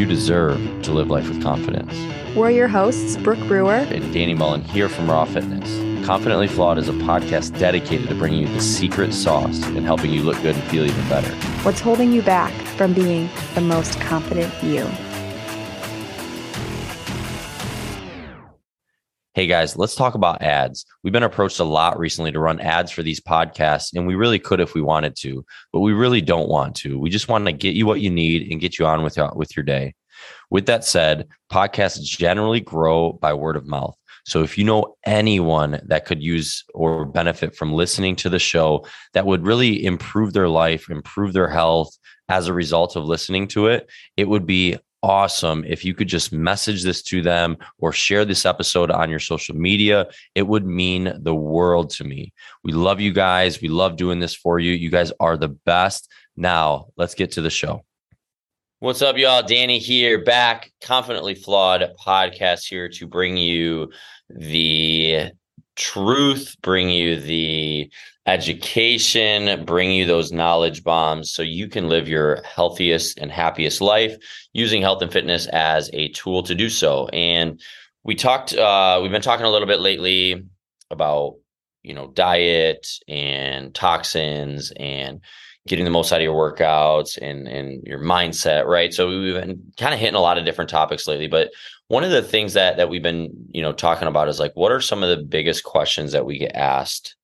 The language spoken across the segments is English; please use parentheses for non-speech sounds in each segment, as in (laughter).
You deserve to live life with confidence. We're your hosts, Brooke Brewer and Danny Mullen here from Raw Fitness. Confidently Flawed is a podcast dedicated to bringing you the secret sauce and helping you look good and feel even better. What's holding you back from being the most confident you? Hey guys, let's talk about ads. We've been approached a lot recently to run ads for these podcasts, and we really could if we wanted to, but we really don't want to. We just want to get you what you need and get you on with, uh, with your day. With that said, podcasts generally grow by word of mouth. So if you know anyone that could use or benefit from listening to the show that would really improve their life, improve their health as a result of listening to it, it would be awesome if you could just message this to them or share this episode on your social media. It would mean the world to me. We love you guys. We love doing this for you. You guys are the best. Now, let's get to the show. What's up, y'all? Danny here, back, Confidently Flawed podcast here to bring you the truth, bring you the education, bring you those knowledge bombs so you can live your healthiest and happiest life using health and fitness as a tool to do so. And we talked, uh, we've been talking a little bit lately about, you know, diet and toxins and getting the most out of your workouts and and your mindset, right? So we've been kind of hitting a lot of different topics lately, but one of the things that that we've been, you know, talking about is like what are some of the biggest questions that we get asked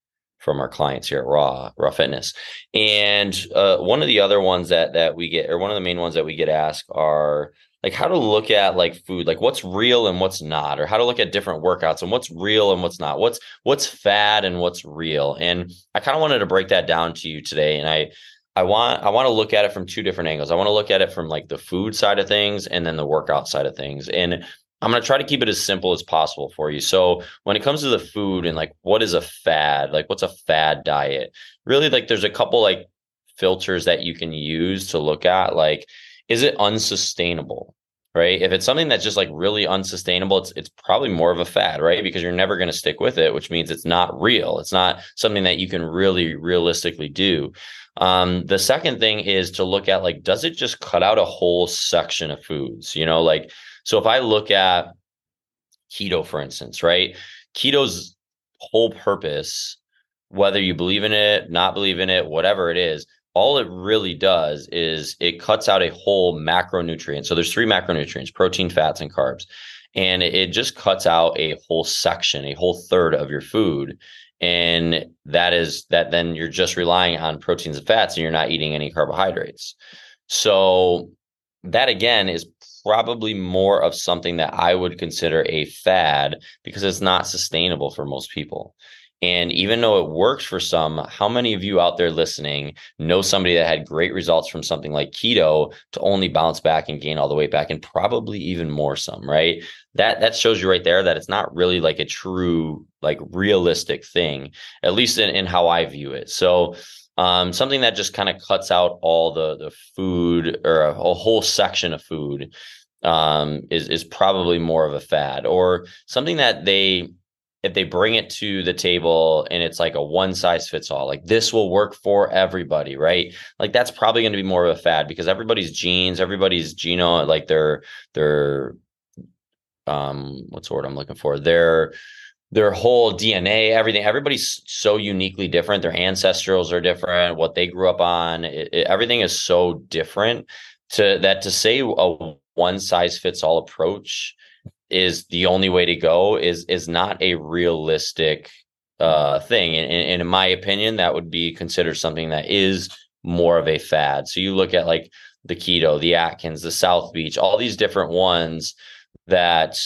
from our clients here at Raw Raw Fitness. And uh, one of the other ones that that we get, or one of the main ones that we get asked, are like how to look at like food, like what's real and what's not, or how to look at different workouts and what's real and what's not, what's what's fad and what's real. And I kind of wanted to break that down to you today. And I I want I want to look at it from two different angles. I want to look at it from like the food side of things and then the workout side of things. And I'm going to try to keep it as simple as possible for you. So, when it comes to the food and like what is a fad? Like what's a fad diet? Really like there's a couple like filters that you can use to look at like is it unsustainable? Right? If it's something that's just like really unsustainable, it's it's probably more of a fad, right? Because you're never going to stick with it, which means it's not real. It's not something that you can really realistically do. Um, the second thing is to look at like, does it just cut out a whole section of foods? You know, like so if I look at keto, for instance, right? Keto's whole purpose, whether you believe in it, not believe in it, whatever it is, all it really does is it cuts out a whole macronutrient. So there's three macronutrients, protein, fats, and carbs. And it just cuts out a whole section, a whole third of your food. And that is that then you're just relying on proteins and fats and you're not eating any carbohydrates. So that again is probably more of something that I would consider a fad because it's not sustainable for most people. And even though it works for some, how many of you out there listening know somebody that had great results from something like keto to only bounce back and gain all the weight back and probably even more some, right? That that shows you right there that it's not really like a true, like realistic thing, at least in, in how I view it. So um, something that just kind of cuts out all the the food or a, a whole section of food um, is is probably more of a fad or something that they if they bring it to the table and it's like a one size fits all like this will work for everybody right like that's probably going to be more of a fad because everybody's genes everybody's genome like their their um what's the word i'm looking for? Their their whole DNA, everything, everybody's so uniquely different. Their ancestrals are different, what they grew up on, it, it, everything is so different. To that to say a one size fits all approach is the only way to go is is not a realistic uh thing. And, and in my opinion that would be considered something that is more of a fad. So you look at like the keto the atkins the south beach all these different ones that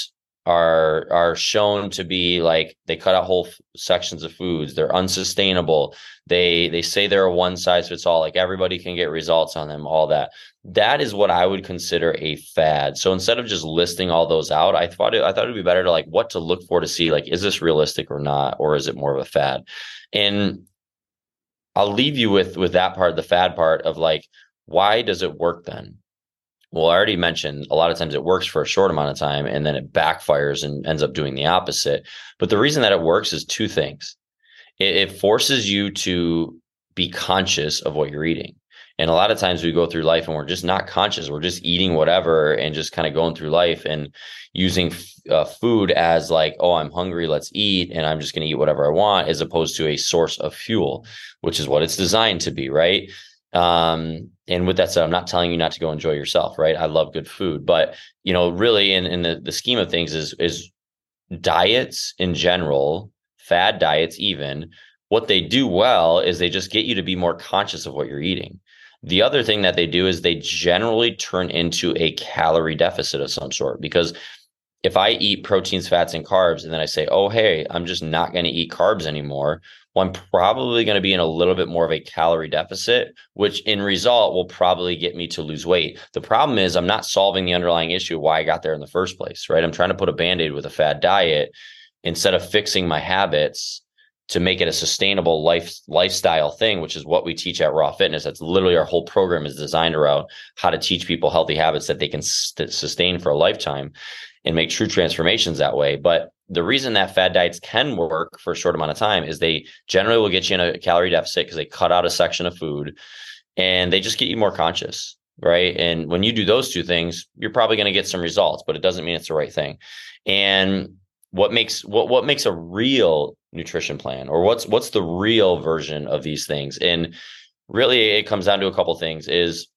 are are shown to be like they cut out whole f- sections of foods. They're unsustainable. They they say they're a one size fits all like everybody can get results on them all that. That is what i would consider a fad. So instead of just listing all those out i thought it, i thought it'd be better to like what to look for to see like is this realistic or not or is it more of a fad? And i'll leave you with with that part the fad part of like why does it work then well, I already mentioned a lot of times it works for a short amount of time and then it backfires and ends up doing the opposite. But the reason that it works is two things. It, it forces you to be conscious of what you're eating. And a lot of times we go through life and we're just not conscious. We're just eating whatever and just kind of going through life and using uh, food as like, oh, I'm hungry, let's eat, and I'm just going to eat whatever I want, as opposed to a source of fuel, which is what it's designed to be, right? Um, and with that said, I'm not telling you not to go enjoy yourself, right? I love good food, but you know, really, in in the the scheme of things, is is diets in general, fad diets, even what they do well is they just get you to be more conscious of what you're eating. The other thing that they do is they generally turn into a calorie deficit of some sort because if I eat proteins, fats, and carbs, and then I say, oh, hey, I'm just not going to eat carbs anymore, well, I'm probably going to be in a little bit more of a calorie deficit, which in result will probably get me to lose weight. The problem is I'm not solving the underlying issue why I got there in the first place, right? I'm trying to put a band-aid with a fad diet instead of fixing my habits to make it a sustainable life lifestyle thing, which is what we teach at Raw Fitness. That's literally our whole program is designed around how to teach people healthy habits that they can st- sustain for a lifetime and make true transformations that way. But the reason that fad diets can work for a short amount of time is they generally will get you in a calorie deficit because they cut out a section of food and they just get you more conscious right and when you do those two things you're probably going to get some results but it doesn't mean it's the right thing and what makes what what makes a real nutrition plan or what's what's the real version of these things and really it comes down to a couple things is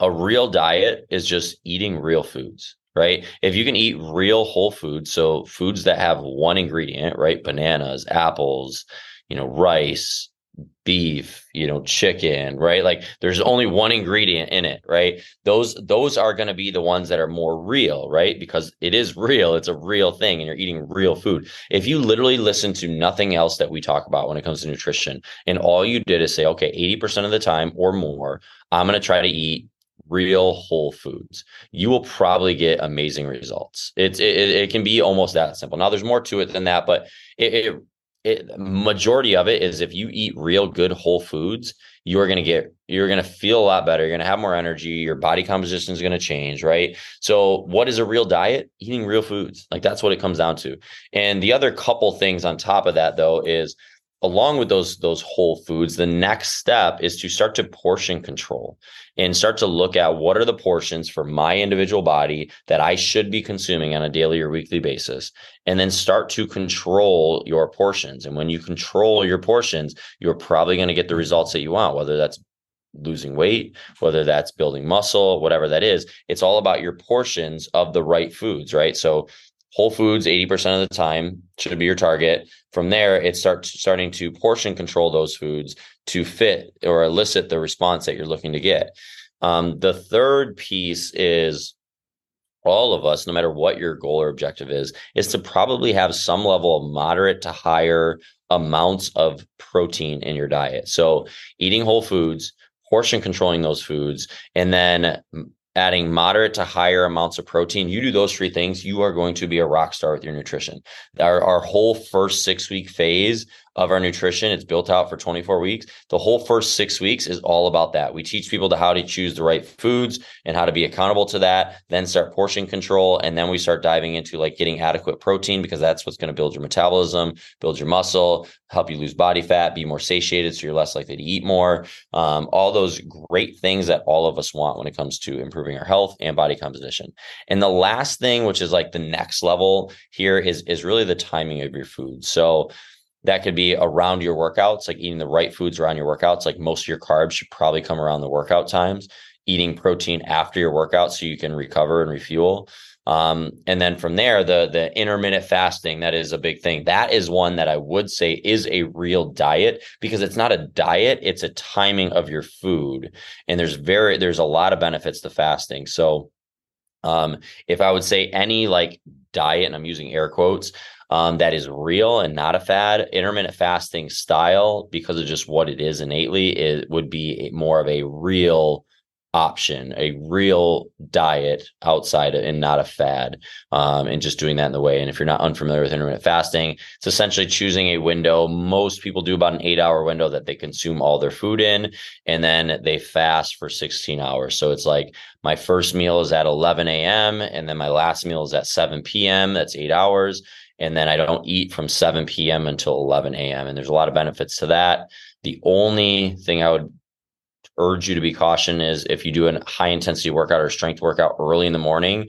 a real diet is just eating real foods right? If you can eat real whole foods, so foods that have one ingredient, right? Bananas, apples, you know, rice, beef, you know, chicken, right? Like there's only one ingredient in it, right? Those those are going to be the ones that are more real, right? Because it is real, it's a real thing and you're eating real food. If you literally listen to nothing else that we talk about when it comes to nutrition and all you did is say, okay, 80% of the time or more, I'm going to try to eat real whole foods, you will probably get amazing results. It's it, it can be almost that simple. Now there's more to it than that, but it, it, it majority of it is if you eat real good whole foods, you are going to get you're going to feel a lot better. You're going to have more energy. Your body composition is going to change, right? So, what is a real diet? Eating real foods. Like that's what it comes down to. And the other couple things on top of that though is along with those those whole foods the next step is to start to portion control and start to look at what are the portions for my individual body that I should be consuming on a daily or weekly basis and then start to control your portions and when you control your portions you're probably going to get the results that you want whether that's losing weight, whether that's building muscle, whatever that is. It's all about your portions of the right foods, right? So Whole foods 80% of the time should be your target. From there, it starts starting to portion control those foods to fit or elicit the response that you're looking to get. Um, the third piece is all of us, no matter what your goal or objective is, is to probably have some level of moderate to higher amounts of protein in your diet. So, eating whole foods, portion controlling those foods, and then adding moderate to higher amounts of protein, you do those three things, you are going to be a rock star with your nutrition. Our, our whole first six week phase of our nutrition. It's built out for 24 weeks. The whole first six weeks is all about that. We teach people to how to choose the right foods and how to be accountable to that, then start portion control. And then we start diving into like getting adequate protein because that's what's going to build your metabolism, build your muscle, help you lose body fat, be more satiated. So you're less likely to eat more. Um, all those great things that all of us want when it comes to improving our health and body composition. And the last thing, which is like the next level here is, is really the timing of your food. So, that could be around your workouts, like eating the right foods around your workouts. Like most of your carbs should probably come around the workout times. Eating protein after your workout so you can recover and refuel. Um, and then from there, the the intermittent fasting that is a big thing. That is one that I would say is a real diet because it's not a diet; it's a timing of your food. And there's very there's a lot of benefits to fasting. So, um, if I would say any like diet, and I'm using air quotes, um, that is real and not a fad. Intermittent fasting style, because of just what it is innately, it would be more of a real option, a real diet outside and not a fad, um, and just doing that in the way. And if you're not unfamiliar with intermittent fasting, it's essentially choosing a window. Most people do about an eight hour window that they consume all their food in, and then they fast for 16 hours. So it's like my first meal is at 11 a.m., and then my last meal is at 7 p.m. That's eight hours and then I don't eat from 7 p.m. until 11 a.m. And there's a lot of benefits to that. The only thing I would urge you to be caution is if you do a high intensity workout or strength workout early in the morning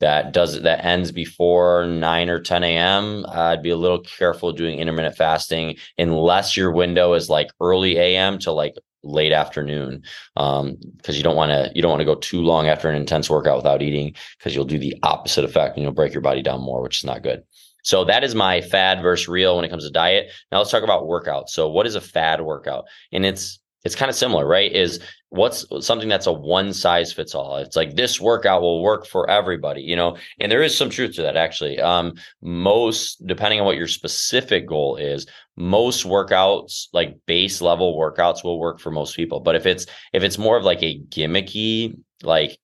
that does that ends before 9 or 10 a.m i'd be a little careful doing intermittent fasting unless your window is like early am to like late afternoon um because you don't want to you don't want to go too long after an intense workout without eating because you'll do the opposite effect and you'll break your body down more which is not good so that is my fad versus real when it comes to diet now let's talk about workout so what is a fad workout and it's it's kind of similar, right? Is what's something that's a one size fits all. It's like this workout will work for everybody, you know, and there is some truth to that actually. Um, most, depending on what your specific goal is, most workouts, like base level workouts, will work for most people. But if it's if it's more of like a gimmicky, like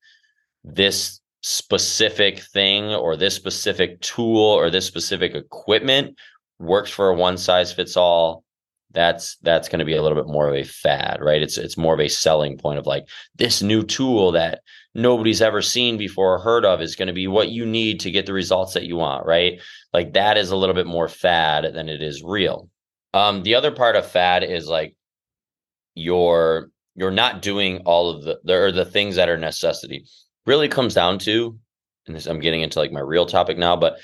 this specific thing or this specific tool or this specific equipment works for a one size fits all that's that's going to be a little bit more of a fad right? It's it's more of a selling point of like this new tool that nobody's ever seen before or heard of is going to be what you need to get the results that you want right? Like that is a little bit more fad than it is real. Um the other part of fad is like you're you're not doing all of the there are the things that are necessity really comes down to and this i'm getting into like my real topic now but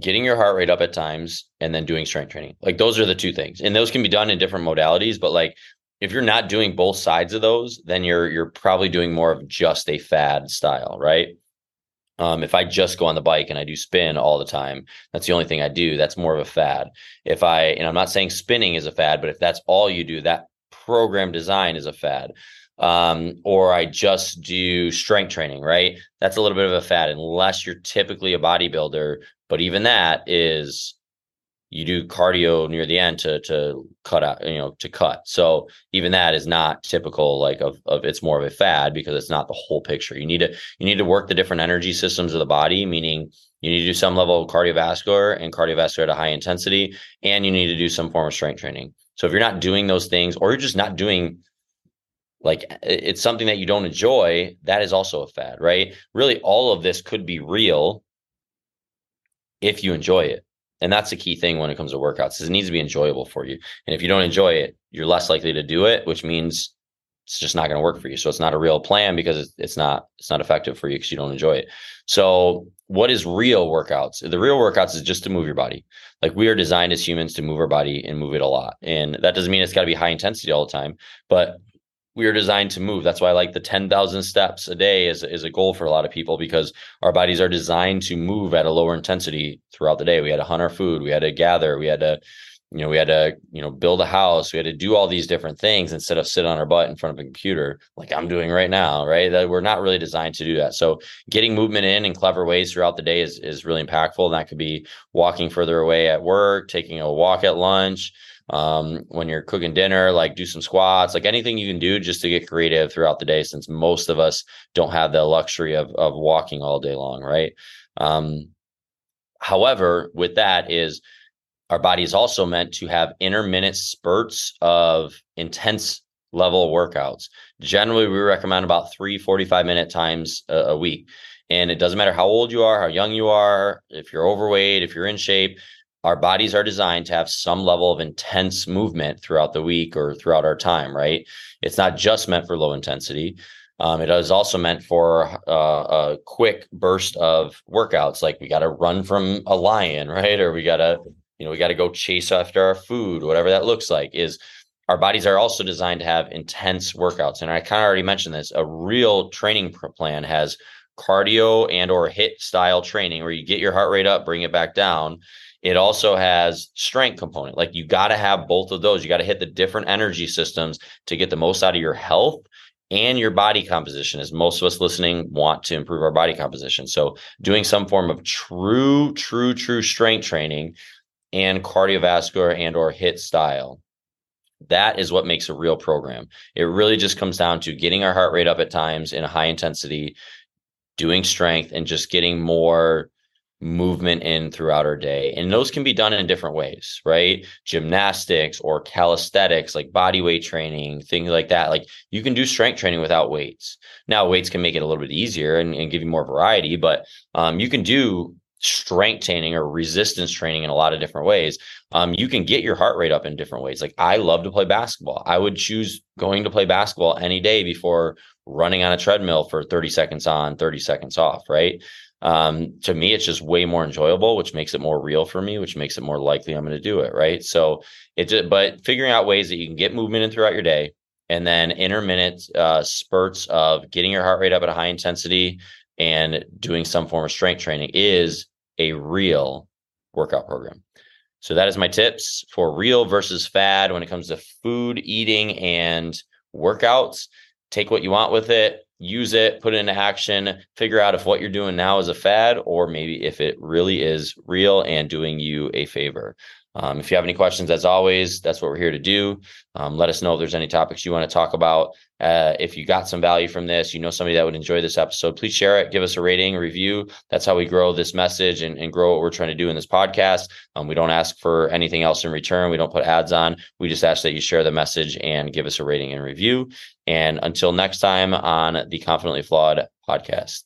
getting your heart rate up at times and then doing strength training. Like those are the two things. And those can be done in different modalities, but like if you're not doing both sides of those, then you're you're probably doing more of just a fad style, right? Um, if I just go on the bike and I do spin all the time, that's the only thing I do. That's more of a fad. If I, and I'm not saying spinning is a fad, but if that's all you do, that program design is a fad. Um, or I just do strength training, right? That's a little bit of a fad, unless you're typically a bodybuilder but even that is you do cardio near the end to to cut out, you know, to cut. So even that is not typical like of of it's more of a fad because it's not the whole picture. You need to you need to work the different energy systems of the body, meaning you need to do some level of cardiovascular and cardiovascular at a high intensity, and you need to do some form of strength training. So if you're not doing those things, or you're just not doing like it's something that you don't enjoy, that is also a fad, right? Really, all of this could be real if you enjoy it. And that's the key thing when it comes to workouts. Is it needs to be enjoyable for you. And if you don't enjoy it, you're less likely to do it, which means it's just not going to work for you. So it's not a real plan because it's, it's not it's not effective for you because you don't enjoy it. So what is real workouts? The real workouts is just to move your body. Like we are designed as humans to move our body and move it a lot. And that doesn't mean it's got to be high intensity all the time, but we are designed to move. That's why I like the 10,000 steps a day is, is a goal for a lot of people because our bodies are designed to move at a lower intensity throughout the day. We had to hunt our food. We had to gather. We had to, you know, we had to, you know, build a house. We had to do all these different things instead of sit on our butt in front of a computer like I'm doing right now, right? That we're not really designed to do that. So getting movement in in clever ways throughout the day is, is really impactful. And that could be walking further away at work, taking a walk at lunch, um, when you're cooking dinner, like do some squats, like anything you can do just to get creative throughout the day, since most of us don't have the luxury of of walking all day long, right? Um, however, with that is our body is also meant to have intermittent spurts of intense level workouts. Generally, we recommend about three 45 minute times a, a week. And it doesn't matter how old you are, how young you are, if you're overweight, if you're in shape, our bodies are designed to have some level of intense movement throughout the week or throughout our time, right? It's not just meant for low intensity. Um, it is also meant for uh, a quick burst of workouts, like we got to run from a lion, (laughs) right? Or we got to, you know, we got to go chase after our food, whatever that looks like. Is our bodies are also designed to have intense workouts, and I kind of already mentioned this. A real training plan has cardio and or hit style training where you get your heart rate up, bring it back down, it also has strength component. Like you got to have both of those. You got to hit the different energy systems to get the most out of your health and your body composition as most of us listening want to improve our body composition. So doing some form of true true true strength training and cardiovascular and or hit style that is what makes a real program. It really just comes down to getting our heart rate up at times in a high intensity, doing strength and just getting more movement in throughout our day. And those can be done in different ways, right? Gymnastics or calisthenics, like body weight training, things like that. Like you can do strength training without weights. Now, weights can make it a little bit easier and, and give you more variety, but um, you can do strength training or resistance training in a lot of different ways. Um, you can get your heart rate up in different ways. Like I love to play basketball. I would choose going to play basketball any day before running on a treadmill for 30 seconds on, 30 seconds off, right? Um, to me, it's just way more enjoyable, which makes it more real for me, which makes it more likely I'm going to do it, right? So it just, but figuring out ways that you can get movement in throughout your day and then intermittent uh, spurts of getting your heart rate up at a high intensity and doing some form of strength training is a real workout program. So that is my tips for real versus fad when it comes to food, eating, and workouts. Take what you want with it, use it, put it into action, figure out if what you're doing now is a fad or maybe if it really is real and doing you a favor. Um, if you have any questions, as always, that's what we're here to do. Um, let us know if there's any topics you want to talk about. Uh, if you got some value from this, you know somebody that would enjoy this episode, please share it, give us a rating, review. That's how we grow this message and, and grow what we're trying to do in this podcast. Um, we don't ask for anything else in return. We don't put ads on. We just ask that you share the message and give us a rating and review. And until next time on the Confidently Flawed podcast.